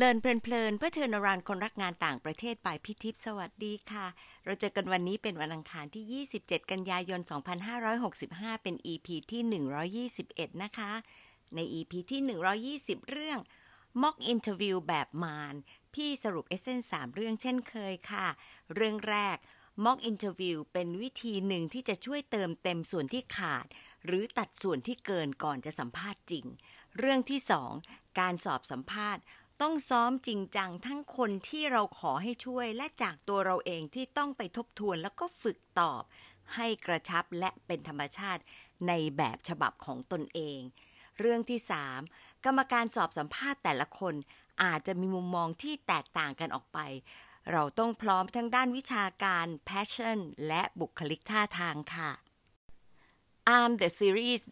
เลินเพลินๆเพื่อเทินรานคนรักงานต่างประเทศปายพิทิพสวัสดีค่ะ เราเจอกันวันนี้เป็นวันอังคารที่ 27 กันยายน 2565 เป็น EP ที่ 121 นะคะ ใน EP ที่ 120 เรื่อง Mock Interview แบบมารพี่สรุปเอเซน3เรื่องเช่นเคยค่ะ เรื่องแรก Mock Interview เป็นวิธีหนึ่งที่จะช่วยเติมเต็มส่วนที่ขาด หรือตัดส่วนที่เกินก่อนจะสัมภาษณ์จริง เรื่องที่ 2 การสอบสัมภาษณ์ ต้องซ้อมจริงจังทั้งคนที่เราขอให้ช่วยและจากตัวเราเองที่ต้องไปทบทวนแล้วก็ฝึกตอบ ให้กระชับและเป็นธรรมชาติในแบบฉบับของตนเอง เรื่องที่ 3 กรรมการสอบสัมภาษณ์แต่ละคนอาจจะมีมุมมองที่แตกต่างกันออกไป เราต้องพร้อมทั้งด้านวิชาการ passion และบุคลิกท่าทางค่ะ Arm the Series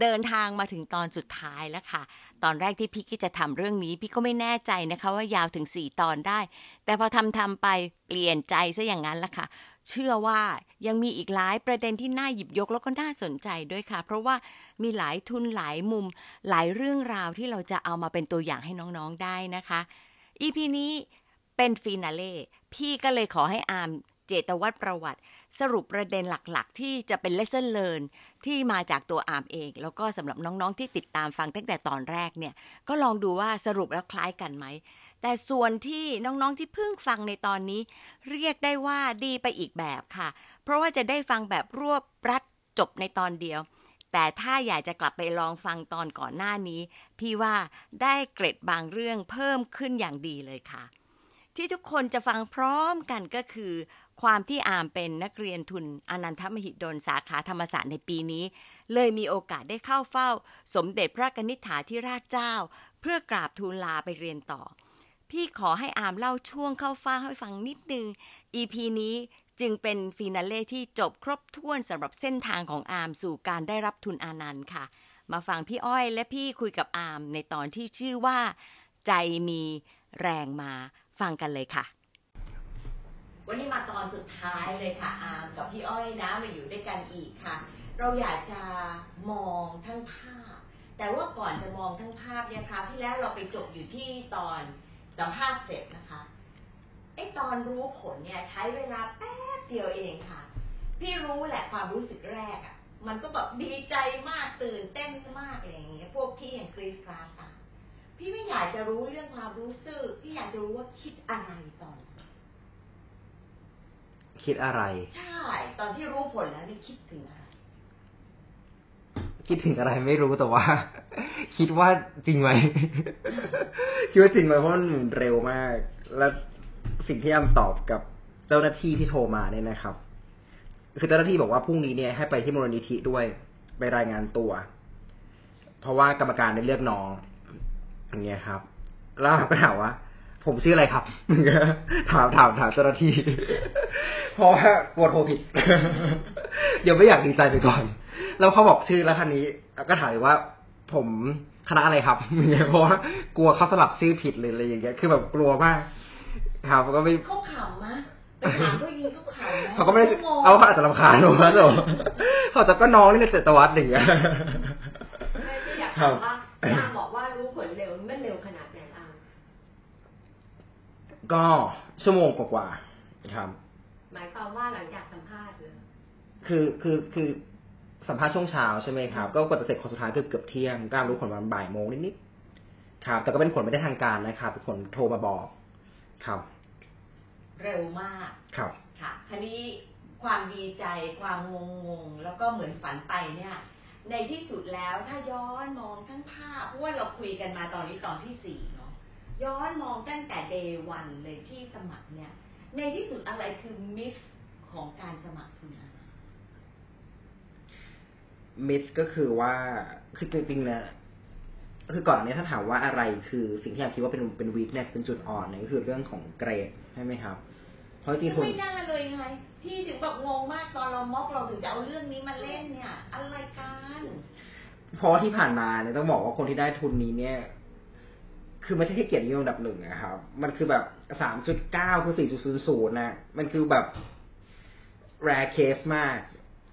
เดินทางมาถึงตอนสุดท้ายแล้วค่ะ ตอนแรกที่พี่กี้จะทำเรื่องนี้ พี่ก็ไม่แน่ใจนะคะ ว่ายาวถึง 4 ตอนได้ แต่พอทำทำไปเปลี่ยนใจซะอย่างนั้นละค่ะ เชื่อว่ายังมีอีกหลายประเด็นที่น่าหยิบยกแล้วก็น่าสนใจด้วยค่ะ เพราะว่ามีหลายทุนหลายมุม หลายเรื่องราวที่เราจะเอามาเป็นตัวอย่างให้น้องๆได้นะคะ EP นี้เป็นฟีนาเล่พี่ก็เลยขอให้อามเจตวัตรประวัติ สรุปประเด็นหลักๆ ที่จะเป็น lesson learn ที่มาจากตัวอามเอง แล้วก็สำหรับน้องๆที่ติดตามฟังตั้งแต่ตอนแรกเนี่ย ก็ลองดูว่าสรุปแล้วคล้ายกันไหม แต่ส่วนที่น้องๆที่เพิ่งฟังในตอนนี้ เรียกได้ว่าดีไปอีกแบบค่ะ เพราะว่าจะได้ฟังแบบรวบรัดจบในตอนเดียวแต่ถ้าอยากจะกลับไปลองฟังตอนก่อนหน้านี้ พี่ว่าได้เกร็ดบางเรื่องเพิ่มขึ้นอย่างดีเลยค่ะ ที่ทุกคนจะฟังพร้อมกันก็คือ ความที่อามเป็นนักเรียนทุนอนันทมหิดลสาขาธรรมศาสตร์ในปีนี้ เลยมีโอกาสได้เข้าเฝ้า สมเด็จพระกนิษฐาธิราชเจ้า เพื่อกราบทูลลาไปเรียนต่อ พี่ขอให้อามเล่าช่วงเข้าเฝ้าให้ฟังนิดนึง EP นี้จึงเป็นฟีนาเล่ที่จบครบถ้วนสำหรับเส้นทางของอามสู่การได้รับทุนอานันต์ค่ะ มาฟังพี่อ้อยและพี่คุยกับอามในตอนที่ชื่อว่า ใจมีแรงมา ฟังกันเลยค่ะ วันนี้มาตอนสุดท้ายเลยค่ะ อามกับพี่อ้อยนะมาอยู่ด้วยกันอีกค่ะ เราอยากจะมองทั้งภาพ แต่ว่าก่อนจะมองทั้งภาพเนี่ยคราวที่แล้วเราไปจบอยู่ที่ตอนสัมภาษณ์เสร็จนะคะไอตอนรู้ผลเนี่ยใช้เวลาแป๊บเดียวเองค่ะ พี่รู้แหละความรู้สึกแรกอะ่ะ มันก็แบบดีใจมากตื่นเต้นมากอะไรอย่างเงี้ยพวกที่อย่างกรีซกราสอะ พี่ไม่อยากจะรู้เรื่องความรู้สึก พี่อยากจะรู้ว่าคิดอะไรตอนคิดอะไร ใช่ ตอนที่รู้ผลแล้วนี่คิดถึงอะไร คิดถึงอะไรไม่รู้แต่ว่า คิดว่าจริงไหม คิดว่าจริงไหมเพราะมันเร็วมาก แล้วสิ่งที่ยามตอบกับเจ้าหน้าที่ที่โทรมาเนี่ยนะครับ คือเจ้าหน้าที่บอกว่าพรุ่งนี้เนี่ยให้ไปที่มูลนิธิด้วยไปรายงานตัว เพราะว่ากรรมการได้เลือกน้อง อย่างเงี้ยครับ แล้วก็ถามว่า ผมชื่ออะไรครับถามถามถามเจ้าหน้าที่เพราะว่ากลัวโทรผิด เดี๋ยวไม่อยากดีใจไปก่อน แล้วเขาบอกชื่อแล้วท่านนี้ก็ถามว่า ผมคณะอะไรครับเพราะว่ากลัวเขาสลับชื่อผิดเลยอะไรอย่างเงี้ย คือแบบกลัวมากครับก็ไม่เขาขำมะไปถามเขายิงเขาขำนะเขาก็ไม่ได้งงเอาเขาอาจจะรำคาญหนูนะหนูเขาจะก็น้องนี่ในเจตวัตรอย่างเงี้ยไม่ได้อยากครัถาบมว่าอามบอกว่ารู้ผลเร็วมันเร็วขนาดไหนอาม ก็ชั่วโมงกว่าๆครับ หมายความว่าหลังจากสัมภาษณ์เลยคือคือคือสัมภาษณ์ช่วงเช้าใช่ไหมครับ ก็กว่าจะเสร็จคนสุดท้ายคือเกือบเที่ยงก็รู้ผลวันบ่ายโมงนิดๆครับ แต่ก็เป็นผลไม่ได้ทางการนะครับเป็นผลโทรมาบอกครับ เร็วมากครับค่ะคันนี้ความดีใจความงงงๆแล้วก็เหมือนฝันไปเนี่ย ในที่สุดแล้วถ้าย้อนมองทั้งภาพเพราะว่าเราคุยกันมาตอนนี้ตอนที่สี่เนาะ ย้อนมองตั้งแต่เดย์วันเลยที่สมัครเนี่ย ในที่สุดอะไรคือมิสของการสมัครทุนอามิสก็คือว่าคือจริงๆเนี่ยคือก่อนอันนี้ถ้าถามว่าอะไรคือสิ่งที่อยากคิดว่าเป็นเป็นวีคเนี่ยเป็นจุดอ่อนเนี่ยก็คือเรื่องของเกรดใช่ไหมครับ เพราะจริงๆทุนไม่น่าเลยไงพี่ถึงแบบงงมากตอนเราม็อกเราถึงจะเอาเรื่องนี้มาเล่นเนี่ย อะไรกันเพราะว่าที่ผ่านมาเนี่ยต้องบอกว่าคนที่ได้ทุนนี้เนี่ย คือไม่ใช่แค่เกียรตินิยมอันดับหนึ่งนะครับ มันคือแบบสามจุดเก้าคือสี่จุดศูนย์ศูนย์นะมันคือแบบ rare case มาก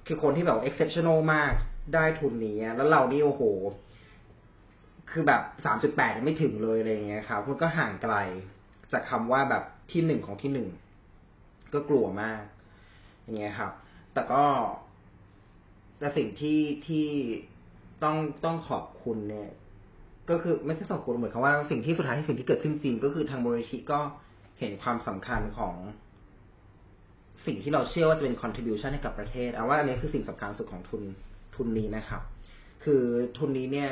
คือคนที่แบบ exceptional มากได้ทุนนี้ แล้วเรานี่โอ้โห คือแบบสามจุดแปดยังไม่ถึงเลยอะไรเงี้ยครับมันก็ห่างไกลจากคำว่าแบบที่หนึ่งของที่หนึ่งก็กลัวมาก อย่างเงี้ยครับ แต่ก็แต่สิ่งที่ที่ต้องต้องขอบคุณเนี่ย ก็คือไม่ใช่ขอบคุณเหมือนคำว่าสิ่งที่สุดท้ายที่สิ่งที่เกิดขึ้นจริง ก็คือทางบริษัทก็เห็นความสำคัญของสิ่งที่เราเชื่อว่าจะเป็น contribution ให้กับประเทศเอาว่าอันนี้คือสิ่งสำคัญสุดของทุนทุนนี้นะครับ คือทุนนี้เนี่ย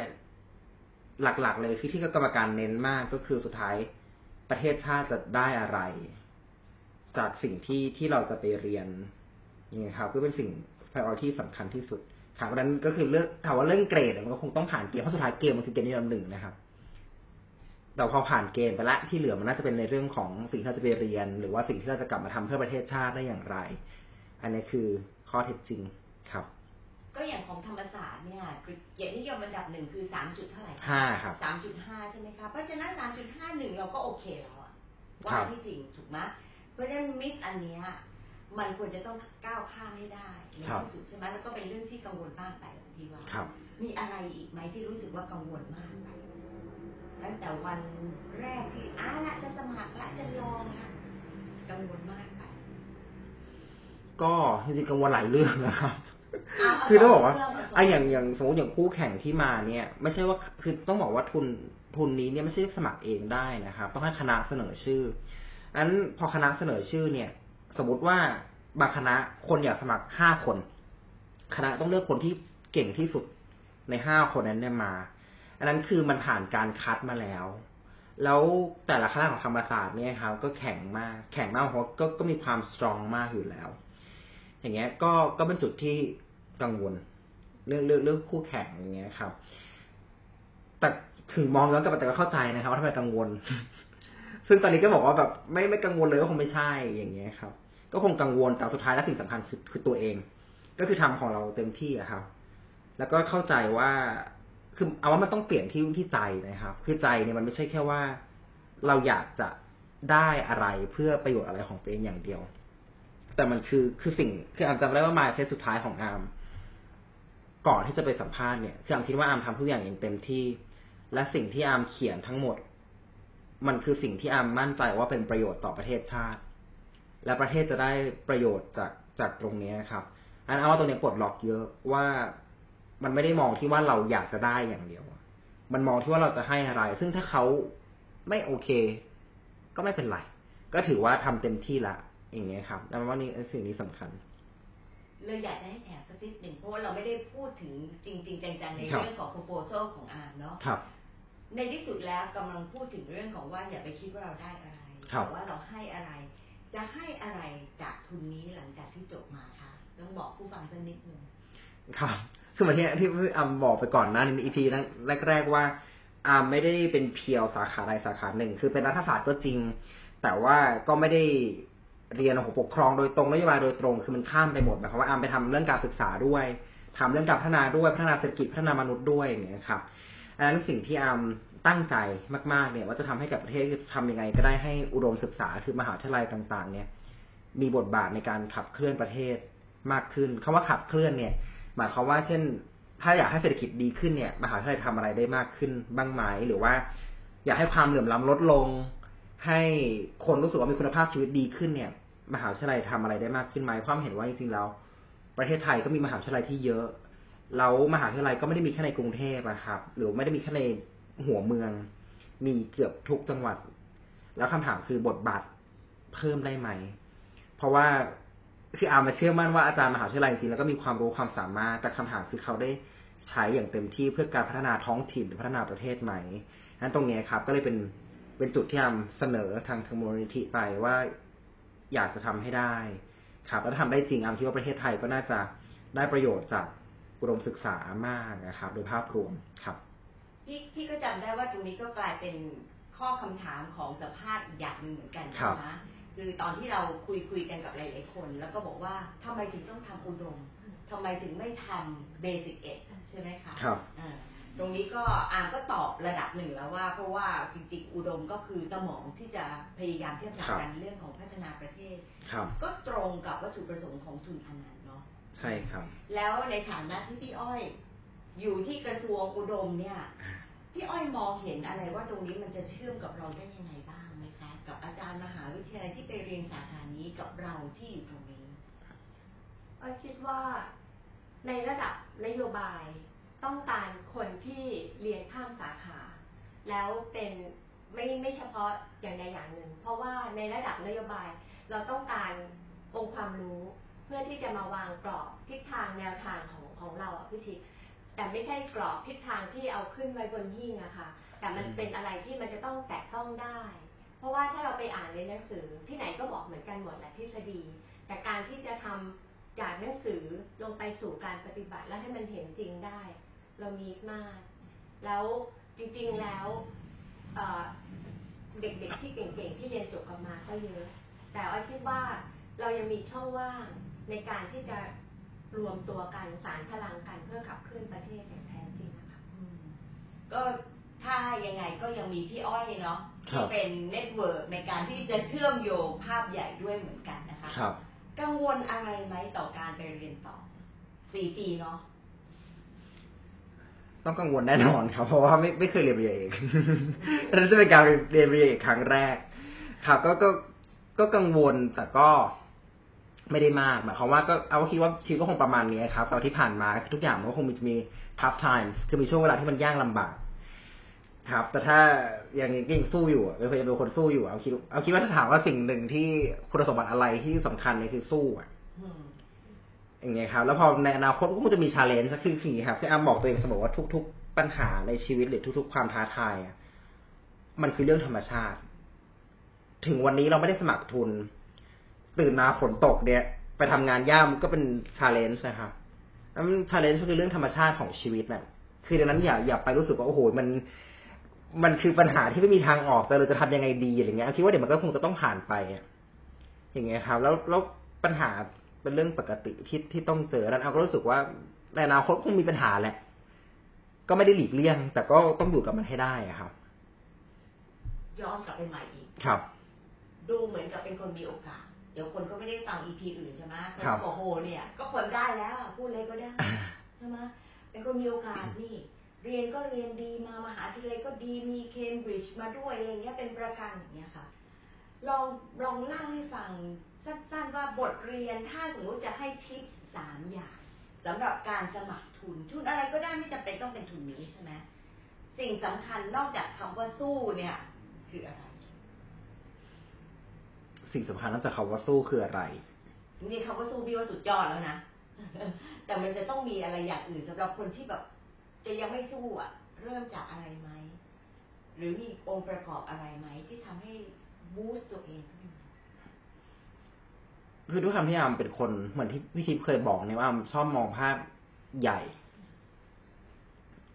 หลักๆ เลยที่ที่กรรมการเน้นมากก็คือสุดท้ายประเทศชาติจะได้อะไร จากสิ่งที่ที่เราจะไปเรียนนี่ครับก็เป็นสิ่ง priority สำคัญที่สุด ครับเพราะนั้นก็คือเรื่องถามว่าเรื่องเกรดมันก็คงต้องผ่านเกณฑ์เพราะสุดท้ายเกมมันคือเกณฑ์ที่ลำหนึ่งนะครับแต่พอผ่านเกณฑ์ไปละที่เหลือมันน่าจะเป็นในเรื่องของสิ่งที่เราจะไปเรียน หรือว่าสิ่งที่เราจะกลับมาทำเพื่อประเทศชาติได้อย่างไร อันนี้คือข้อเท็จจริงครับ ก็อย่างของธรรมศาสตร์เนี่ยเกียรตินิยมอันดับหนึ่งคือสามจุดเท่าไหร่ห้าครับสามจุดห้าใช่ไหมคะเพราะฉะนั้นสามจุดห้าหนึ่งเราก็โอเคแล้วอะว่าครับที่จริงถูกไหมเพราะฉะนั้นมิสอันเนี้ย มันควรจะต้องก้าวข้ามให้ได้ในครับที่สุดใช่ไหมแล้วก็เป็นเรื่องที่กังวลมากไปอย่างที่ว่าครับมีอะไรอีกไหมที่รู้สึกว่ากังวลมากไปตั้งแต่วันแรกที่อ้าละจะสมัครละจะลองละกังวลมากไปก็จริงๆกังวลหลายเรื่องนะครับเอาเอาคือต้องบอกว่าสองเรื่องเอาสองไอ้อย่างอย่างสมมติอย่างคู่แข่งที่มาเนี่ย ไม่ใช่ว่าคือต้องบอกว่าทุนทุนนี้เนี่ยไม่ใช่สมัครเองได้นะครับ ต้องให้คณะเสนอชื่ออันพอคณะเสนอชื่อเนี่ย สมมติว่าบางคณะคนอยากสมัครห้าคน คณะต้องเลือกคนที่เก่งที่สุดในห้าคนนั้นเนี่ยมา อันนั้นคือมันผ่านการคัดมาแล้ว แล้วแต่ละคณะของธรรมศาสตร์เนี่ยครับ ก็แข็งมาก แข็งมากเพราะก็ก็มีความสตรองมากอยู่แล้ว อย่างเงี้ย ก็ก็เป็นจุดที่กังวล เรื่องเรื่องเรื่องคู่แข่งอย่างเงี้ยครับ แต่ถึงมองย้อนกลับไปแต่ก็เข้าใจนะครับว่าทำไมกังวล ซึ่งตอนนี้ก็บอกว่าแบบไม่ไม่กังวลเลยก็คงไม่ใช่อย่างเงี้ยครับ ก็คงกังวลแต่สุดท้ายแล้วสิ่งสำคัญคือคือตัวเอง ก็คือทำของเราเต็มที่อะครับ แล้วก็เข้าใจว่าคือเอาว่ามันต้องเปลี่ยนที่ที่ใจนะครับ คือใจเนี่ยมันไม่ใช่แค่ว่า เราอยากจะได้อะไรเพื่อประโยชน์อะไรของตัวเองอย่างเดียว แต่มันคือคือสิ่งคืออามจำได้ว่ามาเทสสุดท้ายของอาม ก่อนที่จะไปสัมภาษณ์เนี่ยคืออามคิดว่าอามทำทุกอย่างอย่างเต็มที่ และสิ่งที่อามเขียนทั้งหมด มันคือสิ่งที่อามมั่นใจว่าเป็นประโยชน์ต่อประเทศชาติ และประเทศจะได้ประโยชน์จากจากตรงเนี้ยครับ อันเอาว่าตรงเนี้ยปลดล็อกเยอะว่ามันไม่ได้มองที่ว่าเราอยากจะได้อย่างเดียว มันมองที่ว่าเราจะให้อะไร ซึ่งถ้าเขาไม่โอเค ก็ไม่เป็นไร ก็ถือว่าทำเต็มที่ละอย่างเงี้ยครับแล้วว่านี่สิ่งนี้สำคัญ เลยอยากจะให้แถมสักนิดหนึ่งเพราะว่าเราไม่ได้พูดถึงจริง ๆ จังๆในครับเรื่องของ proposal ของอาร์มเนาะครับ ในที่สุดแล้วกำลังพูดถึงเรื่องของว่าอย่าไปคิดว่าเราได้อะไรครับแต่ว่าเราให้อะไร จะให้อะไรจากทุนนี้หลังจากที่จบมาคะต้องบอกผู้ฟังสักนิดหนึ่งครับคือเหมือนที่ที่พี่อัมบอกไปก่อนหน้าในอีพีแรก ๆ ว่าอัมไม่ได้เป็นเพียวสาขาใดสาขาหนึ่ง คือเป็นรัฐศาสตร์ก็จริง แต่ว่าก็ไม่ได้เรียนโอ้โหปกครองโดยตรงนโยบายโดยตรง คือมันข้ามไปหมดหมายความว่าอัมไปทำเรื่องการศึกษาด้วยทำเรื่องการพัฒนาด้วยพัฒนาเศรษฐกิจพัฒนามนุษย์ด้วยอย่างเงี้ยครับ อันนั้นสิ่งที่อัมตั้งใจมาก ๆ เนี่ย ว่าจะทำให้กับประเทศทำยังไง ก็ได้ให้อุดมศึกษาคือมหาวิทยาลัยต่าง ๆ เนี่ย มีบทบาทในการขับเคลื่อนประเทศมากขึ้นคำว่าขับเคลื่อนเนี่ย หมายความว่าเช่น ถ้าอยากให้เศรษฐกิจดีขึ้นเนี่ย มหาวิทยาลัยทำอะไรได้มากขึ้นบ้างไหมหรือว่า อยากให้ความเหลื่อมล้ำลดลง ให้คนรู้สึกว่ามีคุณภาพชีวิตดีขึ้นเนี่ย มหาวิทยาลัยทำอะไรได้มากขึ้นไหมความเห็นว่าจริงๆแล้วประเทศไทยก็มีมหาวิทยาลัยที่เยอะ แล้วมหาวิทยาลัยก็ไม่ได้มีแค่ในกรุงเทพอะครับ หรือไม่ได้มีแค่ในหัวเมือง มีเกือบทุกจังหวัด แล้วคำถามคือบทบาทเพิ่มได้ไหม เพราะว่าคืออามาเชื่อมั่นว่าอาจารย์มหาวิทยาลัยจริงแล้วก็มีความรู้ความสามารถ แต่คำถามคือเขาได้ใช้อย่างเต็มที่เพื่อการพัฒนาท้องถิ่นหรือพัฒนาประเทศไหมนั้นตรงนี้ครับ ก็เลยเป็นเป็นจุดที่อามเสนอทางทางมูลนิธิไปว่าอยากจะทำให้ได้ ครับแล้วถ้าทำได้จริงอามคิดว่าประเทศไทยก็น่าจะได้ประโยชน์จาก อุดมศึกษามากนะครับ โดยภาพรวมครับ พี่พี่ก็จำได้ว่าตรงนี้ก็กลายเป็นข้อคำถามของสัมภาษณ์อีกอย่างหนึ่งเหมือนกันครัใช่บไหมคือตอนที่เราคุยคุยกันกับหลายๆคน แล้วก็บอกว่าทำไมถึงต้องทำอุดมทำไมถึงไม่ทำเบสิกเอใช่ไหมคะครับอ่าตรงนี้ก็อามก็ตอบระดับหนึ่งแล้วว่า เพราะว่าจริงๆอุดมก็คือสมองที่จะพยายามที่จะผลักดันเรื่องของพัฒนาประเทศครับก็ตรงกับวัตถุประสงค์ของทุนอันนั้นเนาะ ใช่ครับ แล้วในฐานะที่พี่อ้อย อยู่ที่กระทรวงอุดมเนี่ยพพี่อ้อยมองเห็นอะไรว่าตรงนี้มันจะเชื่อมกับเราได้ยังไงบ้างไหมคะ กับอาจารย์มหาวิทยาลัยที่ไปเรียนสาขานี้กับเราที่อยู่ตรงนี้อ้อยคิดว่าในระดับนโยบายต้องการคนที่เรียนข้ามสาขา แล้วเป็นไม่ไม่เฉพาะอย่างใดอย่างหนึ่ง เพราะว่าในระดับนโยบายเราต้องการองค์ความรู้ เพื่อที่จะมาวางกรอบทิศทางแนวทางของของเราอะพี่ทิพย์แต่ไม่ใช่กรอบทิศทางที่เอาขึ้นไว้บนหิ้งอะค่ะ แต่มันเป็นอะไรที่มันจะต้องแตะต้องได้ เพราะว่าถ้าเราไปอ่านในหนังสือที่ไหนก็บอกเหมือนกันหมดแหละทฤษฎี แต่การที่จะทำจากหนังสือลงไปสู่การปฏิบัติแล้วให้มันเห็นจริงได้ เรามีมาก แล้วจริงๆแล้วเด็กๆที่เก่งๆที่เรียนจบออกมาก็เยอะ แต่อ้อยคิดว่าเรายังมีช่องว่าง ในการที่จะรวมตัวกันสารพลังกันเพื่อขับเคลื่อนประเทศอย่างแท้จริงนะคะอืมก็ถ้ายังไงก็ยังมีพี่อ้อยเนาะครัที่บเป็น network ในการที่จะเชื่อมโยงภาพใหญ่ด้วยเหมือนกันนะคะครับกังวลอะไรไหมต่อการไปเรียนต่อสี่ปีเนาะต้องกังวลแน่นอนครับ เพราะว่าไม่ไม่เคยเรียนปริญญาเอกอันนั้นจะเป็นการเรียนปริญญาเอกครั้งแรก ครับ ก็ก็ก็กังวลแต่ก็ ไม่ได้มากหมายความว่าก็เอาคิดว่าชีวิตก็คงประมาณนี้ครับตอนที่ผ่านมาทุกอย่างมันก็คงมีจะมี tough times คือมีช่วงเวลาที่มันยากลำบาก ครับ แต่ถ้ายังยังสู้อยู่เป็นเป็นคนสู้อยู่เอาคิดเอาคิดว่าถ้าถามว่าสิ่งหนึ่งที่คุณสมบัติอะไรที่สำคัญเนี่ยคือสู้อะอย่างเงี้ยครับ แล้วพอในอนาคตก็คงจะมี challenge คือสิ่งครับที่อาร์มบอกตัวเองเสมอว่าทุก ๆ ปัญหาในชีวิตหรือทุก ๆ ความท้าทายมันคือเรื่องธรรมชาติ ถึงวันนี้เราไม่ได้สมัครทุน ตื่นมาฝนตกเนี่ย ไปทำงานยามก็เป็น challenge นะครับแล้ว challenge ก็คือเรื่องธรรมชาติของชีวิตน่ะคือดังนั้นอย่าอย่าไปรู้สึกว่าโอ้โหมันมันคือปัญหาที่ไม่มีทางออกแต่เราจะทำยังไงดีอะไรเงี้ยคิดว่าเดี๋ยวมันก็คงจะต้องผ่านไปอะอย่างเงี้ยครับแล้วแล้วปัญหาเป็นเรื่องปกติที่ที่ต้องเจอแล้วอาร์มก็รู้สึกว่าในอนาคตคงมีปัญหาแหละ ก็ไม่ได้หลีกเลี่ยง แต่ก็ต้องอยู่กับมันให้ได้อะครับย้อนกลับไปใหม่อีกครับ ดูเหมือนกับเป็นคนมีโอกาสเดี๋ยวคนก็ไม่ได้ฟัง EP อื่นใช่ไหมคนครับก็บอกโหเนี่ย ก็คนได้แล้วอะพูดเลยก็ได้ใช่ไหมเป็นคนมีโอกาสนี่ เรียนก็เรียนดีมามหาวิทยาลัยก็ดีมีเคมบริดจ์มาด้วยอะไรเงี้ยเป็นประกันอย่างเงี้ยค่ะ ลองลองเล่าให้ฟังสั้นๆว่าบทเรียนถ้าสมมติจะให้ทิปสามอย่างสำหรับการสมัครทุนทุนอะไรก็ได้ไม่จำเป็นต้องเป็นทุนนี้ใช่ไหมสิ่งสำคัญนอกจากคำว่าสู้เนี่ย คืออะไร สิ่งสำคัญนอกจากคำว่าสู้คืออะไรนี่คำว่าสู้พี่ว่าสุดยอดแล้วนะแต่มันจะต้องมีอะไรอย่างอื่นสำหรับคนที่แบบ จะยังไม่สู้อะ เริ่มจากอะไรไหมหรือมีองค์ประกอบอะไรไหมที่ทำให้บูสต์ตัวเองขึ้นมาคือด้วยคำที่อามเป็นคนเหมือนที่พี่ทิพย์เคยบอกเนี่ยว่าอามชอบมองภาพใหญ่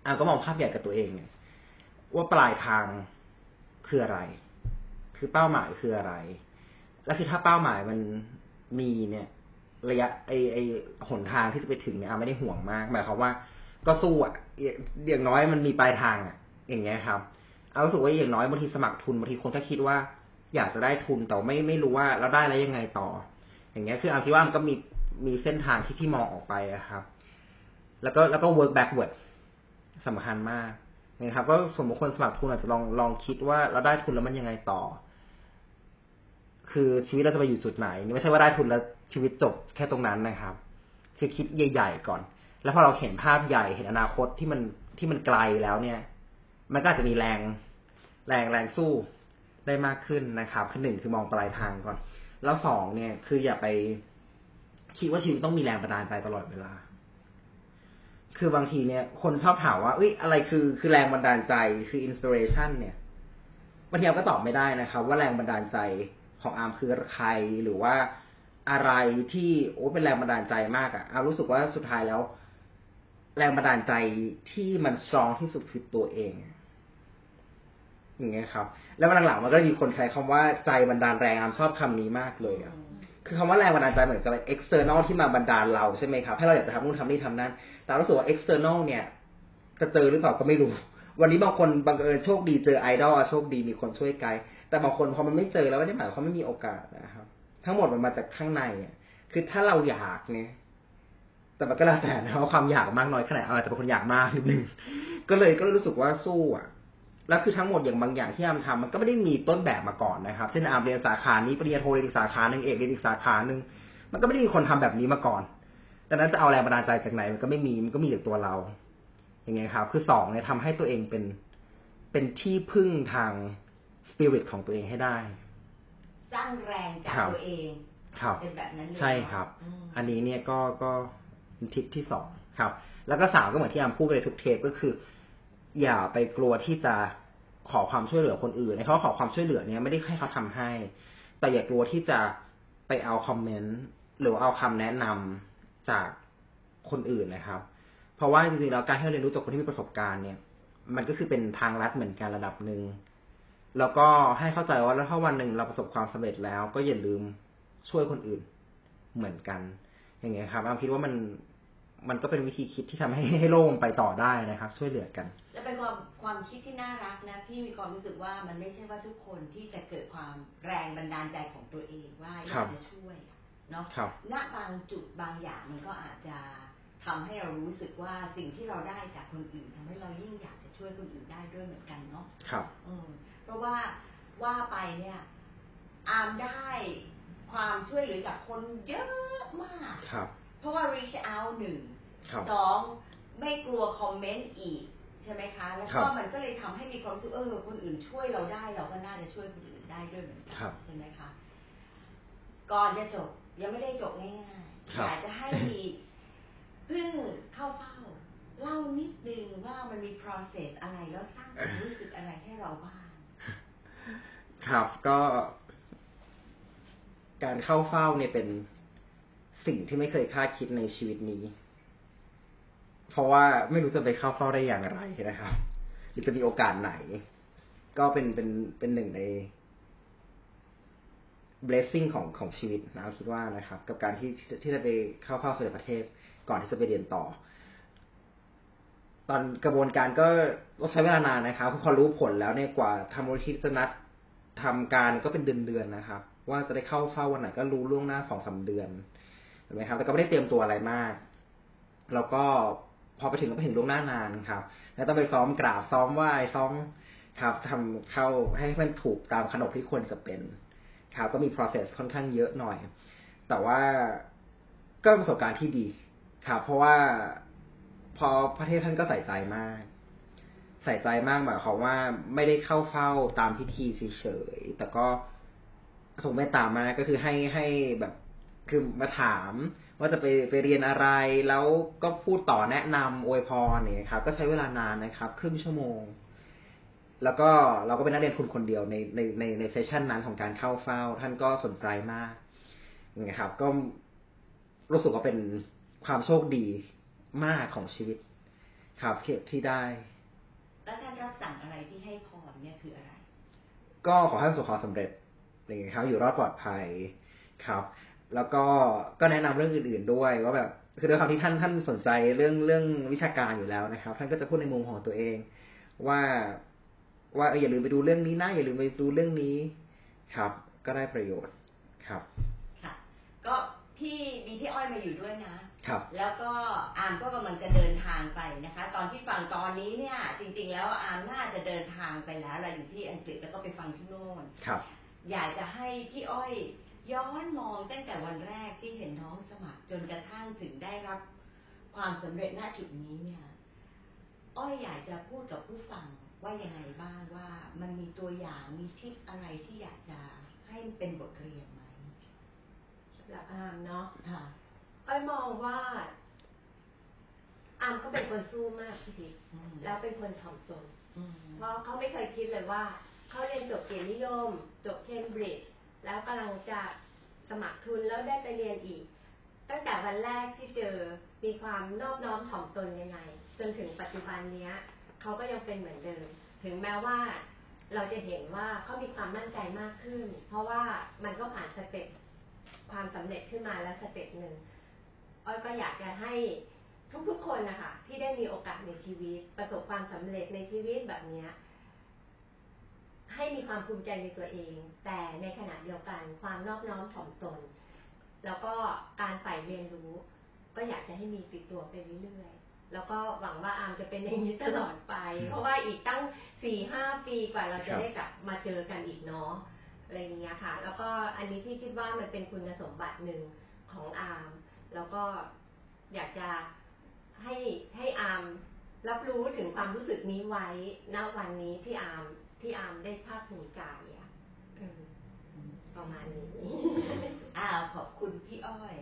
อามก็มองภาพใหญ่กับตัวเองเนี่ยว่าปลายทางคืออะไร คือเป้าหมายคืออะไร แล้วคือถ้าเป้าหมายมันมีเนี่ย ระยะไอไอหนทางที่จะไปถึงเนี่ยอาไม่ได้ห่วงมากหมายความว่า ก็สู้อะอย่างน้อยมันมีปลายทางอะ อย่างเงี้ยครับ เอารู้สึกว่าอย่างน้อยบางทีสมัครทุนบางทีคนก็คิดว่า อยากจะได้ทุนแต่ไม่ไม่รู้ว่าเราได้แล้วยังไงต่อ อย่างเงี้ยคืออาคิดว่ามันก็มีมีเส้นทางที่ที่มองออกไปอะครับ แล้วก็แล้วก็ work backward สำคัญมากนะครับ ก็สมมติคนสมัครทุนอาจจะลองลองคิดว่าเราได้ทุนแล้วมันยังไงต่อ คือชีวิตเราจะไปอยู่จุดไหนไม่ใช่ว่าได้ทุนแล้วชีวิตจบแค่ตรงนั้นนะครับ คือคิดใหญ่ ๆ ก่อน แล้วพอเราเห็นภาพใหญ่เห็นอนาคตที่มันที่มันไกลแล้วเนี่ย มันก็อาจจะมีแรงแรงแรงสู้ได้มากขึ้นนะครับคือหนึ่งคือมองปลายทางก่อน แล้วสองเนี่ย คืออย่าไปคิดว่าชีวิตต้องมีแรงบันดาลใจตลอดเวลา คือบางทีเนี่ย คนชอบถามว่าเอ้ยอะไรคือคือแรงบันดาลใจคือ inspiration เนี่ยบางทีเราก็ตอบไม่ได้นะครับ ว่าแรงบันดาลใจ ของอาร์มคือใครหรือว่าอะไรที่โอ้เป็นแรงบันดาลใจมากอะอาร์มรู้สึกว่าสุดท้ายแล้ว แรงบันดาลใจที่มัน strong ที่สุดคือตัวเองอย่างเงี้ยครับ แล้ววันหลังๆมันก็มีคนใช้คำว่าใจบันดาลแรงอาร์มชอบคำนี้มากเลยอะคือคำว่าแรงบันดาลใจเหมือนกับ external ที่มาบันดาลเราใช่ไหมครับให้เราอยากจะทำนู่นทำนี่ทำนั่นแต่รู้สึกว่า external เนี่ยจะเจอหรือเปล่าก็ไม่รู้ วันนี้บางคนบังเอิญโชคดีเจอไอดอลโชคดีมีคนช่วยไกด์ แต่บางคนพอมันไม่เจอแล้วไม่ได้หมายความไม่มีโอกาสนะครับ ทั้งหมดมันมาจากข้างในอะคือถ้าเราอยากเนี่ย แต่มันก็แล้วแต่นะว่าความอยากมากน้อยขนาดอาจจะเป็นคนอยากมากนิดนึงก็เลยก็รู้สึกว่าสู้อะแล้วคือทั้งหมดอย่างบางอย่างที่อามทำมันก็ไม่ได้มีต้นแบบมาก่อนนะครับ เช่นอามเรียนสาขานี้ปริญญาโทเรียนอีกสาขาหนึ่งเอกเรียนอีกสาขาหนึ่งมันก็ไม่ได้มีคนทำแบบนี้มาก่อนดังนั้นจะเอาแรงบันดาลใจจากไหนมันก็ไม่มีมันก็มีจากตัวเราอย่างไงครับ คือสองเนี่ยทำให้ตัวเองเป็นเป็นที่พึ่งทาง สปิริตของตัวเองให้ได้ สร้างแรงจากครับตัวเองครับเป็นแบบนั้นเลยใช่ครับอืมอันนี้เนี่ยก็ก็ทิปที่สองครับ แล้วก็สามก็เหมือนที่อามพูดไปในทุกเทปก็คือ อย่าไปกลัวที่จะขอความช่วยเหลือคนอื่นในเขาขอความช่วยเหลือเนี่ยไม่ได้ให้เขาทำให้ แต่อย่ากลัวที่จะไปเอาคอมเมนต์หรือเอาคำแนะนำจากคนอื่นนะครับ เพราะว่าจริงๆแล้วการให้เราเรียนรู้จากคนที่มีประสบการณ์เนี่ย มันก็คือเป็นทางลัดเหมือนกันระดับหนึ่ง แล้วก็ให้เข้าใจว่าแล้วถ้าวันหนึ่งเราประสบความสำเร็จแล้ว ก็อย่าลืมช่วยคนอื่นเหมือนกัน อย่างเงี้ยครับอามคิดว่ามันมันก็เป็นวิธีคิดที่ทำให้ให้โลกมันไปต่อได้นะครับ ช่วยเหลือกันและเป็นความความคิดที่น่ารักนะพี่มีความรู้สึกว่ามันไม่ใช่ว่าทุกคนที่จะเกิดความแรงบันดาลใจของตัวเองว่าอครัยาบกจะช่วยอะเนาะครับณบางจุดบางอย่างมันก็อาจจะ ทำให้เรารู้สึกว่าสิ่งที่เราได้จากคนอื่นทำให้เรายิ่งอยากจะช่วยคนอื่นได้ด้วยเหมือนกันเนาะครับอืมเพราะว่าว่าไปเนี่ย อามได้ความช่วยเหลือจากคนเยอะมาก ครับ เพราะว่า reach out หนึ่งครับสองไม่กลัวคอมเมนต์อีกใช่ไหมคะ แล้วครัก็บมันก็เลยทำให้มีความรู้สึกเออคนอื่นช่วยเราได้เราก็น่าจะช่วยคนอื่นได้ด้วยเหมือนกัครับใช่ไหมคะก่อนจะจบยังไม่ได้จบง่ายๆครับอยากจะให้เพิ่งเข้าเฝ้าเล่านิดนึงว่ามันมี process อะไรแล้วสร้างความรู้สึกอะไรให้เราบ้าง ครับก็ การเข้าเฝ้าเนี่ยเป็นสิ่งที่ไม่เคยคาดคิดในชีวิตนี้ เพราะว่าไม่รู้จะไปเข้าเฝ้าได้อย่างไรนะครับหรือจะมีโอกาสไหน ก็เป็นเป็นเป็นหนึ่งใน blessing ของของชีวิตนะคิดว่านะครับ กับการที่ที่จะไปเข้าเฝ้าเสด็จประเทศก่อนที่จะไปเรียนต่อ ตอนกระบวนการก็ก็ใช้เวลานานนะครับพอรู้ผลแล้วเนี่ยกว่าทำมูลที่จะนัดทำการก็เป็นเดือนๆนะครับ ว่าจะได้เข้าเฝ้าวันไหนก็รู้ล่วงหน้าสองสาเดือนเห็นไหมครับ แต่ก็ไม่ได้เตรียมตัวอะไรมาก แล้วก็พอไปถึงก็ไปถึงล่วงหน้านานครับ แล้วต้องไปซ้อมกราบซ้อมไหว้ซ้อมครับทำเข้าให้มันถูกตามขนบที่ควรจะเป็น ครับก็มี process ค่อนข้างเยอะหน่อย แต่ว่าก็ประสบการณ์ที่ดีครับเพราะว่าพอพระเทพท่านก็ใส่ใจมาก ใส่ใจมากหมายความว่าไม่ได้เข้าเฝ้าตามพิธีเฉยๆแต่ก็ทรงเมตตามากก็คือให้ให้แบบคือมาถาม ว่าจะไปไปเรียนอะไรแล้วก็พูดต่อแนะนำอวยพรเนี่ยครับ ก็ใช้เวลานานนะครับ ครึ่งชั่วโมง แล้วก็เราก็เป็นนักเรียนคุณคนเดียวในในในในเซสชันนั้นของการเข้าเฝ้า ท่านก็สนใจมากนะครับ ก็รู้สึกว่าเป็นความโชคดีมากของชีวิต ครับที่ที่ได้แล้วท่านรับสั่งอะไรที่ให้พรเนี่ยคืออะไร ก็ขอให้ประสบความสำเร็จอย่างเงี้ยครับ อยู่รอดปลอดภัยครับ แล้วก็ก็แนะนำเรื่องอื่น ๆด้วยว่าแบบคือด้วยความที่ท่านท่านสนใจเรื่องเรื่องวิชาการอยู่แล้วนะครับ ท่านก็จะพูดในมุมของตัวเองว่า ว่าเอออย่าลืมไปดูเรื่องนี้นะอย่าลืมไปดูเรื่องนี้ ครับ ก็ได้ประโยชน์ครับค่ะก็พี่มีพี่อ้อยมาอยู่ด้วยนะครับ แล้วก็อามก็กำลังจะเดินทางไปนะคะ ตอนที่ฟังตอนนี้เนี่ย จริง ๆ แล้วอามน่าจะเดินทางไปแล้วเราอยู่ที่อังกฤษแล้วก็ไปฟังที่โน่นครับ อยากจะให้พี่อ้อยย้อนมองตั้งแต่วันแรกที่เห็นน้องสมัครจนกระทั่งถึงได้รับความสำเร็จณจุดนี้เนี่ย อ้อยอยากจะพูดกับผู้ฟัง ว่ายังไงบ้างว่ามันมีตัวอย่างมีทิปอะไรที่อยากจะให้เป็นบทเรียนไหมสำหรับอามเนาะค่ะอ้อยมองว่าอามก็เป็นคนสู้มากพี่ทิพย์อืมแล้วเป็นคนถ่อมตนอืมเพราะเขาไม่เคยคิดเลยว่าเขาเรียนจบเกียรตินิยม จบเคมบริดจ์แล้วกำลังจะสมัครทุนแล้วได้ไปเรียนอีก ตั้งแต่วันแรกที่เจอมีความนอบน้อมถ่อมตนยังไง จนถึงปัจจุบันเนี้ย เขาก็ยังเป็นเหมือนเดิม ถึงแม้ว่าเราจะเห็นว่าเขามีความมั่นใจมากขึ้น เพราะว่ามันก็ผ่าน step ความสำเร็จขึ้นมาแล้ว step หนึ่งอ้อยก็อยากจะให้ทุกๆคนนะคะที่ได้มีโอกาสในชีวิต ประสบความสำเร็จในชีวิตแบบเนี้ยให้มีความภูมิใจในตัวเอง แต่ในขณะเดียวกันความนอบน้อมถ่อมตน แล้วก็การใฝ่เรียนรู้ ก็อยากจะให้มีติดตัวไปเรื่อยๆ แล้วก็หวังว่าอาร์มจะเป็นอย่างนี้ตลอดไป เพราะว่าอีกตั้งสี่ห้าปีกว่าเราจะได้กลับมาเจอกันอีกเนาะอะไรอย่างเงี้ยค่ะ แล้วก็อันนี้ที่คิดว่ามันเป็นคุณสมบัติหนึ่งของอาร์มแล้วก็อยากจะให้ให้อาร์มรับรู้ถึงความรู้สึกนี้ไว้ณวันนี้ที่อาร์มที่อาร์มได้ภาคภูมิใจอะประมาณนี้อ้าวขอบคุณพี่อ้อย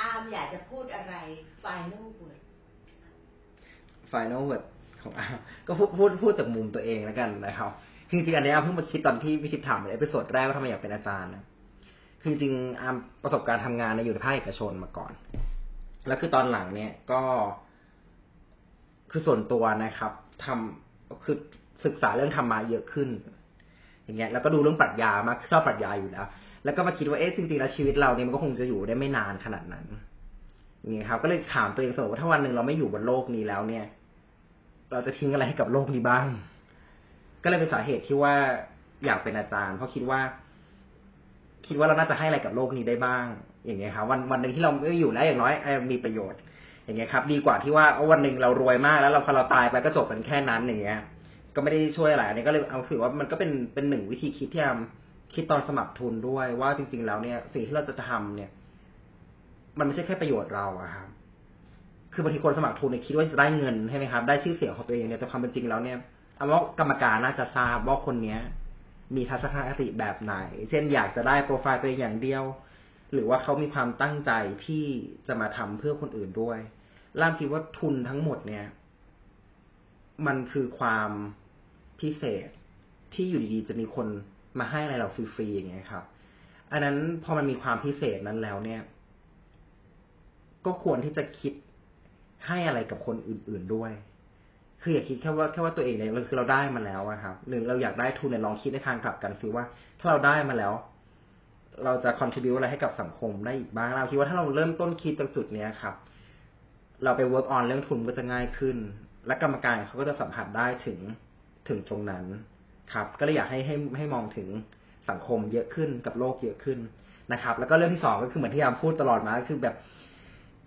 อาร์มอยากจะพูดอะไร final word final word ของอาร์มก็พูดพูดพูดจากมุมตัวเองแล้วกันนะครับคือจริงๆอันนี้อาร์มเพิ่งมาคิดตอนที่พี่คิดถามใน episode แรกว่าทำไมอยากเป็นอาจารย์นะคือจริงอามประสบการณ์ทำงานในอยู่ในภาคเอกชนมาก่อน แล้วคือตอนหลังเนี่ยก็คือส่วนตัวนะครับทำคือศึกษาเรื่องธรรมะเยอะขึ้น อย่างเงี้ย แล้วก็ดูเรื่องปรัชญามากชอบปรัชญาอยู่แล้ว แล้วก็มาคิดว่าเอ๊ะจริงๆแล้วชีวิตเราเนี่ยมันก็คงจะอยู่ได้ไม่นานขนาดนั้นอย่างเงี้ยครับ ก็เลยถามตัวเองเสมอว่าถ้าวันหนึ่งเราไม่อยู่บนโลกนี้แล้วเนี่ย เราจะทิ้งอะไรให้กับโลกนี้บ้าง ก็เลยเป็นสาเหตุที่ว่าอยากเป็นอาจารย์ เพราะคิดว่า คิดว่าเราน่าจะให้อะไรกับโลกนี้ได้บ้าง อย่างเงี้ยครับวันวันหนึ่งที่เราไม่อยู่แล้วอย่างน้อยมีประโยชน์ อย่างเงี้ยครับ ดีกว่าที่ว่าวันหนึ่งเรารวยมากแล้วเราพอเราตายไปก็จบกันแค่นั้นอย่างเงี้ย ก็ไม่ได้ช่วยอะไรอันนี้ก็เลยเอาถือว่ามันก็เป็นเป็นหนึ่งวิธีคิดที่ทำคิดตอนสมัครทุนด้วยว่าจริง ๆ แล้วเนี่ย สิ่งที่เราจะทำเนี่ย มันไม่ใช่แค่ประโยชน์เราอะครับ คือบางทีคนสมัครทุนเนี่ยคิดว่าจะได้เงินใช่ไหมครับ ได้ชื่อเสียงของตัวเองเนี่ยแต่ความเป็นจริงแล้วเนี่ยเอาว่ากรรมการน่าจะทราบว่าคนเนี้ย มีทัศนคติแบบไหน เช่นอยากจะได้โปรไฟล์ตัวเองอย่างเดียว หรือว่าเขามีความตั้งใจที่จะมาทำเพื่อคนอื่นด้วยล่ามคิดว่าทุนทั้งหมดเนี่ย มันคือความพิเศษที่อยู่ดีๆจะมีคนมาให้อะไรเราฟรีๆอย่างเงี้ยครับ อันนั้นพอมันมีความพิเศษนั้นแล้วเนี่ย ก็ควรที่จะคิด ให้อะไรกับคนอื่น ๆด้วย คืออย่าคิดแค่ว่าแค่ว่าตัวเองเนี่ยคือเราได้มาแล้วอะครับหรือเราอยากได้ทุนเนี่ยลองคิดในทางกลับกันซิว่า ถ้าเราได้มาแล้ว เราจะ contribu อะไรให้กับสังคมได้อีกบ้างเราคิดว่าถ้าเราเริ่มต้นคิดจากจุดเนี้ยครับ เราไป work on เรื่องทุนก็จะง่ายขึ้น และกรรมการเขาก็จะสัมผัสได้ถึงถึงตรงนั้นครับ ก็เลยอยากให้ให้ให้มองถึงสังคมเยอะขึ้นกับโลกเยอะขึ้นนะครับ แล้วก็เรื่องที่สองก็คือเหมือนที่ยามพูดตลอดมาคือแบบ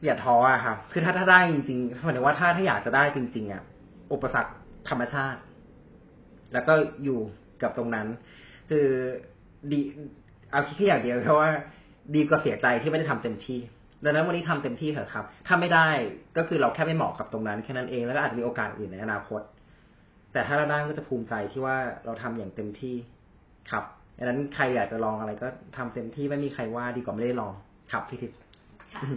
อย่าท้ออะครับ คือถ้าถ้าได้จริงๆหมายถึงว่าถ้าถ้าอยากจะได้จริง ๆอะอุปสรรคธรรมชาติ แล้วก็อยู่กับตรงนั้น คือดี เอาคิดแค่อย่างเดียวแค่ว่า ดีกว่าเสียใจที่ไม่ได้ทำเต็มที่ดังนั้นวันนี้ทำเต็มที่เถอะครับ ถ้าไม่ได้ก็คือเราแค่ไม่เหมาะกับตรงนั้นแค่นั้นเอง แล้วก็อาจจะมีโอกาสอื่นในอนาคต แต่ถ้าเราได้ก็จะภูมิใจที่ว่าเราทำอย่างเต็มที่ครับดังนั้นใครอยากจะลองอะไรก็ทำเต็มที่ไม่มีใครว่าดีกว่าไม่ได้ลองครับพี่ทิพย์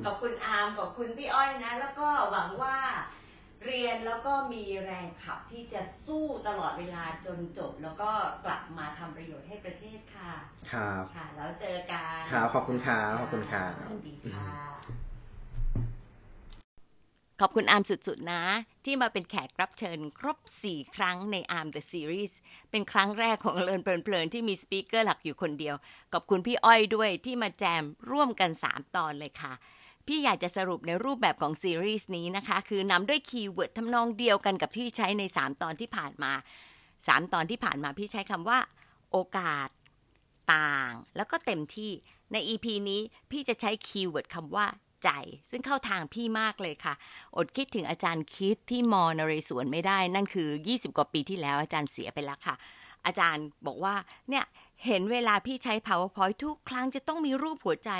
ขอบคุณอาร์มขอบคุณพี่อ้อยนะ แล้วก็หวังว่าเรียนแล้วก็มีแรงขับที่จะสู้ตลอดเวลาจนจบ แล้วก็กลับมาทำประโยชน์ให้ประเทศค่ะ ครับ ค่ะ แล้วเจอกัน ครับ ขอบคุณครับขอบคุณครับสวัสดีค่ะ ขอบคุณอาร์มสุดๆ นะ ที่มาเป็นแขกรับเชิญครบ 4 ครั้งในอาร์ม The Series เป็นครั้งแรกของ Learn เพลินๆ ที่มี speaker หลักอยู่คนเดียว ขอบคุณพี่อ้อยด้วยที่มาแจมร่วมกัน 3 ตอนเลยค่ะ พี่อยากจะสรุปในรูปแบบของซีรีส์นี้นะคะ คือนำด้วย keyword ทำนองเดียวกันกับที่ใช้ใน 3 ตอนที่ผ่านมา 3 ตอนที่ผ่านมาพี่ใช้คำว่า โอกาส ต่าง แล้วก็เต็มที่ใน EP นี้พี่จะใช้ keyword คำว่า ใจ ซึ่งเข้าทางพี่มากเลยค่ะ อดคิดถึงอาจารย์คิดที่ม.นเรศวรไม่ได้ นั่นคือ 20 กว่าปีที่แล้วอาจารย์เสียไปแล้วค่ะ อาจารย์บอกว่าเนี่ยเห็นเวลาพี่ใช้ powerpoint ทุกครั้งจะต้องมีรูปหัวใจ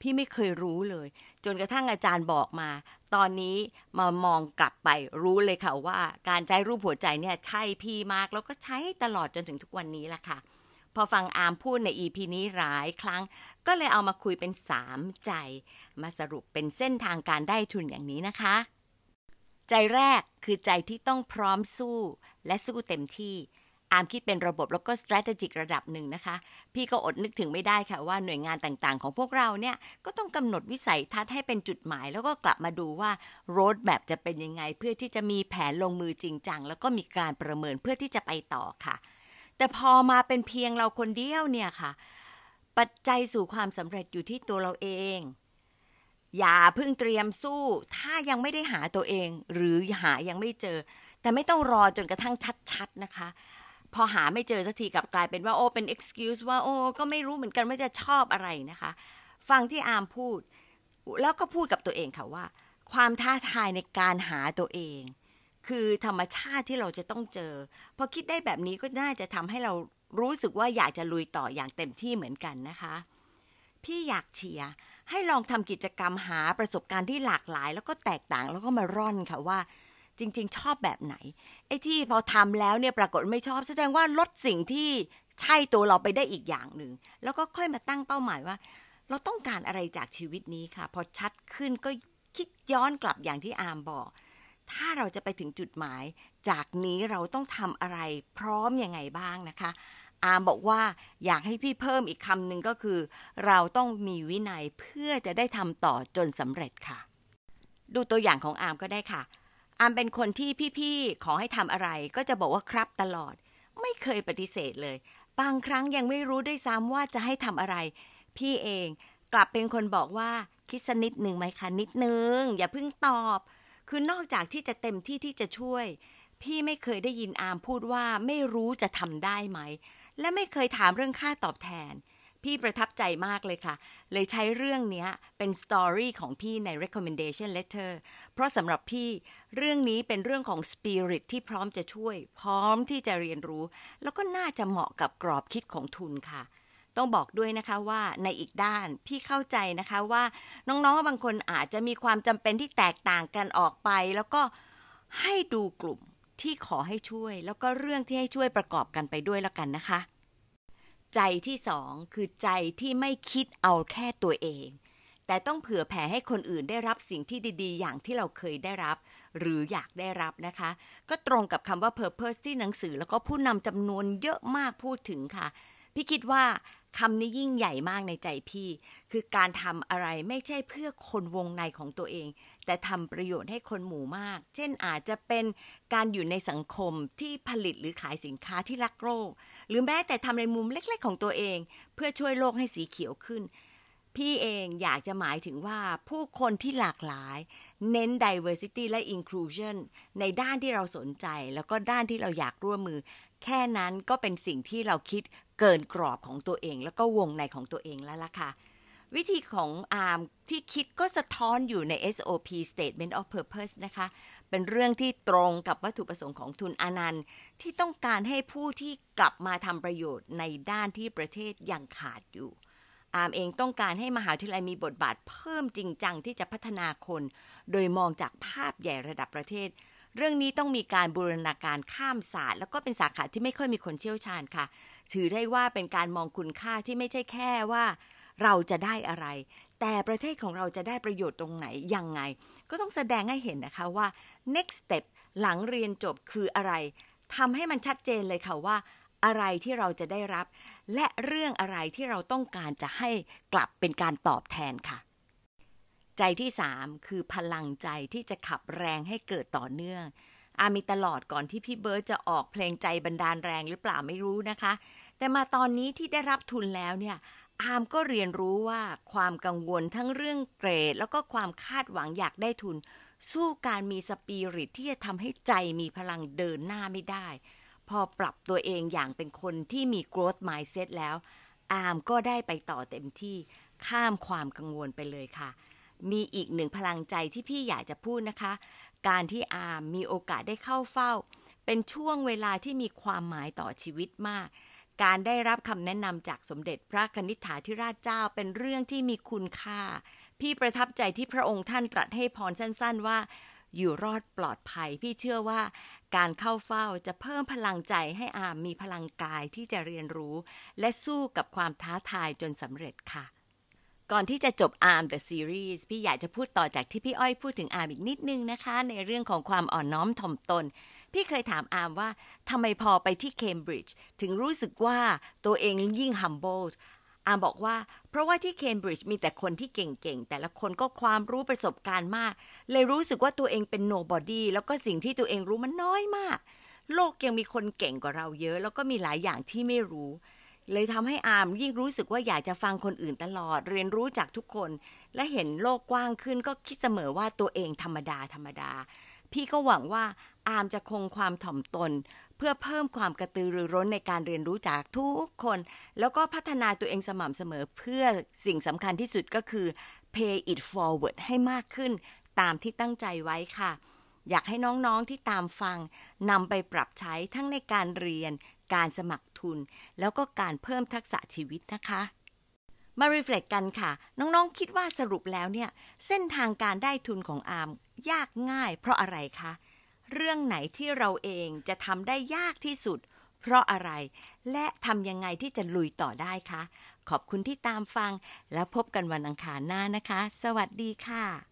พี่ไม่เคยรู้เลย จนกระทั่งอาจารย์บอกมา ตอนนี้มามองกลับไปรู้เลยค่ะว่า การใช้รูปหัวใจเนี่ยใช่พี่มากแล้วก็ใช้ตลอดจนถึงทุกวันนี้ละค่ะ พอฟังอาร์มพูดใน EP นี้หลายครั้ง ก็เลยเอามาคุยเป็น3ใจ มาสรุปเป็นเส้นทางการได้ทุนอย่างนี้นะคะ ใจแรกคือใจที่ต้องพร้อมสู้ และสู้เต็มที่อาร์มคิดเป็นระบบแล้วก็ strategic ระดับหนึ่งนะคะ พี่ก็อดนึกถึงไม่ได้ค่ะว่าหน่วยงานต่างๆ ของพวกเราเนี่ย ก็ต้องกำหนดวิสัยทัศน์ให้เป็นจุดหมาย แล้วก็กลับมาดูว่า road map จะเป็นยังไง เพื่อที่จะมีแผนลงมือจริงจัง แล้วก็มีการประเมินเพื่อที่จะไปต่อค่ะ แต่พอมาเป็นเพียงเราคนเดียวเนี่ยค่ะ ปัจจัยสู่ความสำเร็จอยู่ที่ตัวเราเอง อย่าเพิ่งเตรียมสู้ ถ้ายังไม่ได้หาตัวเอง หรือหายังไม่เจอ แต่ไม่ต้องรอจนกระทั่งชัดๆนะคะ พอหาไม่เจอสักทีกับกลายเป็นว่าโอ้เป็น excuse ว่าโอ้ก็ไม่รู้เหมือนกันว่าจะชอบอะไรนะคะ ฟังที่อามพูด แล้วก็พูดกับตัวเองค่ะว่า ความท้าทายในการหาตัวเอง คือธรรมชาติที่เราจะต้องเจอ พอคิดได้แบบนี้ก็น่าจะทำให้เรารู้สึกว่าอยากจะลุยต่ออย่างเต็มที่เหมือนกันนะคะ พี่อยากเชียร์ให้ลองทำกิจกรรมหาประสบการณ์ที่หลากหลาย แล้วก็แตกต่างแล้วก็มาร่อนค่ะว่า จริง ๆ ชอบแบบไหน ไอ้ที่พอทำแล้วเนี่ยปรากฏไม่ชอบ แสดงว่าลดสิ่งที่ใช่ตัวเราไปได้อีกอย่างหนึ่งแล้วก็ค่อยมาตั้งเป้าหมายว่า เราต้องการอะไรจากชีวิตนี้ค่ะ พอชัดขึ้นก็คิดย้อนกลับอย่างที่อาร์มบอก ถ้าเราจะไปถึงจุดหมาย จากนี้เราต้องทำอะไรพร้อมยังไงบ้างนะคะ อามบอกว่าอยากให้พี่เพิ่มอีกคำหนึ่งก็คือ เราต้องมีวินัยเพื่อจะได้ทำต่อจนสำเร็จค่ะ ดูตัวอย่างของอามก็ได้ค่ะ อามเป็นคนที่พี่ๆขอให้ทำอะไรก็จะบอกว่าครับตลอด ไม่เคยปฏิเสธเลย บางครั้งยังไม่รู้ด้วยซ้ำว่าจะให้ทำอะไร พี่เองกลับเป็นคนบอกว่าคิดสนิดหนึ่งไหมคะนิดนึงอย่าเพิ่งตอบ คือนอกจากที่จะเต็มที่ที่จะช่วย พี่ไม่เคยได้ยินอามพูดว่าไม่รู้จะทำได้ไหม และไม่เคยถามเรื่องค่าตอบแทน พี่ประทับใจมากเลยค่ะ เลยใช้เรื่องนี้เป็นสตอรี่ของพี่ใน recommendation letter เพราะสำหรับพี่เรื่องนี้เป็นเรื่องของ spirit ที่พร้อมจะช่วย พร้อมที่จะเรียนรู้ แล้วก็น่าจะเหมาะกับกรอบคิดของทุนค่ะ ต้องบอกด้วยนะคะว่าในอีกด้านพี่เข้าใจนะคะว่าน้องๆบางคนอาจจะมีความจำเป็นที่แตกต่างกันออกไป แล้วก็ให้ดูกลุ่มที่ขอให้ช่วย แล้วก็เรื่องที่ให้ช่วยประกอบกันไปด้วยแล้วกันนะคะ ใจที่สองคือใจที่ไม่คิดเอาแค่ตัวเอง แต่ต้องเผื่อแผ่ให้คนอื่นได้รับสิ่งที่ดีๆ อย่างที่เราเคยได้รับ หรืออยากได้รับนะคะ ก็ตรงกับคำว่า purpose ที่หนังสือแล้วก็ผู้นำจำนวนเยอะมากพูดถึงค่ะ พี่คิดว่าคำนี้ยิ่งใหญ่มากในใจพี่ คือการทำอะไรไม่ใช่เพื่อคนวงในของตัวเอง แต่ทำประโยชน์ให้คนหมู่มาก เช่นอาจจะเป็นการอยู่ในสังคมที่ผลิตหรือขายสินค้าที่รักโลก หรือแม้แต่ทำในมุมเล็กๆ ของตัวเอง เพื่อช่วยโลกให้สีเขียวขึ้น พี่เองอยากจะหมายถึงว่าผู้คนที่หลากหลาย เน้น diversity และ inclusion ในด้านที่เราสนใจ แล้วก็ด้านที่เราอยากร่วมมือแค่นั้นก็เป็นสิ่งที่เราคิด เกินกรอบของตัวเอง แล้วก็วงในของตัวเองแล้วล่ะค่ะ วิธีของอาร์มที่คิดก็สะท้อนอยู่ใน SOP Statement of Purpose นะคะ เป็นเรื่องที่ตรงกับวัตถุประสงค์ของทุนอนันต์ ที่ต้องการให้ผู้ที่กลับมาทำประโยชน์ในด้านที่ประเทศยังขาดอยู่อาร์มเองต้องการให้มหาวิทยาลัยมีบทบาทเพิ่มจริงจังที่จะพัฒนาคน โดยมองจากภาพใหญ่ระดับประเทศ เรื่องนี้ต้องมีการบูรณาการข้ามศาสตร์ แล้วก็เป็นสาขาที่ไม่ค่อยมีคนเชี่ยวชาญค่ะ ถือได้ว่าเป็นการมองคุณค่าที่ไม่ใช่แค่ว่าเราจะได้อะไร แต่ประเทศของเราจะได้ประโยชน์ตรงไหน ยังไง ก็ต้องแสดงให้เห็นนะคะว่า next step หลังเรียนจบคืออะไรทำให้มันชัดเจนเลยค่ะว่า อะไรที่เราจะได้รับ และเรื่องอะไรที่เราต้องการจะให้กลับเป็นการตอบแทนค่ะ ใจที่สามคือพลังใจที่จะขับแรงให้เกิดต่อเนื่อง อามีตลอดก่อนที่พี่เบิร์ตจะออกเพลงใจบันดาลแรงหรือเปล่าไม่รู้นะคะ แต่มาตอนนี้ที่ได้รับทุนแล้วเนี่ยอามก็เรียนรู้ว่าความกังวลทั้งเรื่องเกรด แล้วก็ความคาดหวังอยากได้ทุน สู้การมีสปิริตที่จะทำให้ใจมีพลังเดินหน้าไม่ได้ พอปรับตัวเองอย่างเป็นคนที่มี growth mindset แล้ว อามก็ได้ไปต่อเต็มที่ข้ามความกังวลไปเลยค่ะ มีอีกหนึ่งพลังใจที่พี่อยากจะพูดนะคะ การที่อามมีโอกาสได้เข้าเฝ้า เป็นช่วงเวลาที่มีความหมายต่อชีวิตมาก การได้รับคำแนะนำจากสมเด็จพระคณิษฐาธิราชเจ้าเป็นเรื่องที่มีคุณค่า พี่ประทับใจที่พระองค์ท่านตรัสให้พรสั้น ๆ ว่า อยู่รอดปลอดภัย พี่เชื่อว่าการเข้าเฝ้าจะเพิ่มพลังใจให้อามมีพลังกายที่จะเรียนรู้ และสู้กับความท้าทายจนสำเร็จค่ะ ก่อนที่จะจบ ARM The Series พี่อยากจะพูดต่อจากที่พี่อ้อยพูดถึง ARM อีกนิดนึงนะคะ ในเรื่องของความอ่อนน้อมถ่อมตน พี่เคยถามอาร์มว่าทำไมพอไปที่เคมบริดจ์ถึงรู้สึกว่าตัวเองยิ่ง humble อาร์มบอกว่า เพราะว่าที่เคมบริดจ์มีแต่คนที่เก่งๆ แต่ละคนก็ความรู้ประสบการณ์มาก เลยรู้สึกว่าตัวเองเป็น nobody แล้วก็สิ่งที่ตัวเองรู้มันน้อยมาก โลกยังมีคนเก่งกว่าเราเยอะ แล้วก็มีหลายอย่างที่ไม่รู้ เลยทำให้อาร์มยิ่งรู้สึกว่าอยากจะฟังคนอื่นตลอด เรียนรู้จากทุกคน และเห็นโลกกว้างขึ้นก็คิดเสมอว่าตัวเองธรรมดาธรรมดา พี่ก็หวังว่าอาร์มจะคงความถ่อมตน เพื่อเพิ่มความกระตือรือร้นในการเรียนรู้จากทุกคน แล้วก็พัฒนาตัวเองสม่ำเสมอเพื่อสิ่งสำคัญที่สุดก็คือเพ pay it forward ให้มากขึ้น ตามที่ตั้งใจไว้ค่ะ อยากให้น้องๆที่ตามฟังนำไปปรับใช้ทั้งในการเรียนการสมัคร ทุน แล้วก็การเพิ่มทักษะชีวิตนะคะ มารีเฟล็กกันค่ะ น้องๆคิดว่าสรุปแล้วเนี่ย เส้นทางการได้ทุนของอาร์มยากง่ายเพราะอะไรคะ เรื่องไหนที่เราเองจะทำได้ยากที่สุด เพราะอะไร และทำยังไงที่จะลุยต่อได้คะ ขอบคุณที่ตามฟัง แล้วพบกันวันอังคารหน้านะคะ สวัสดีค่ะ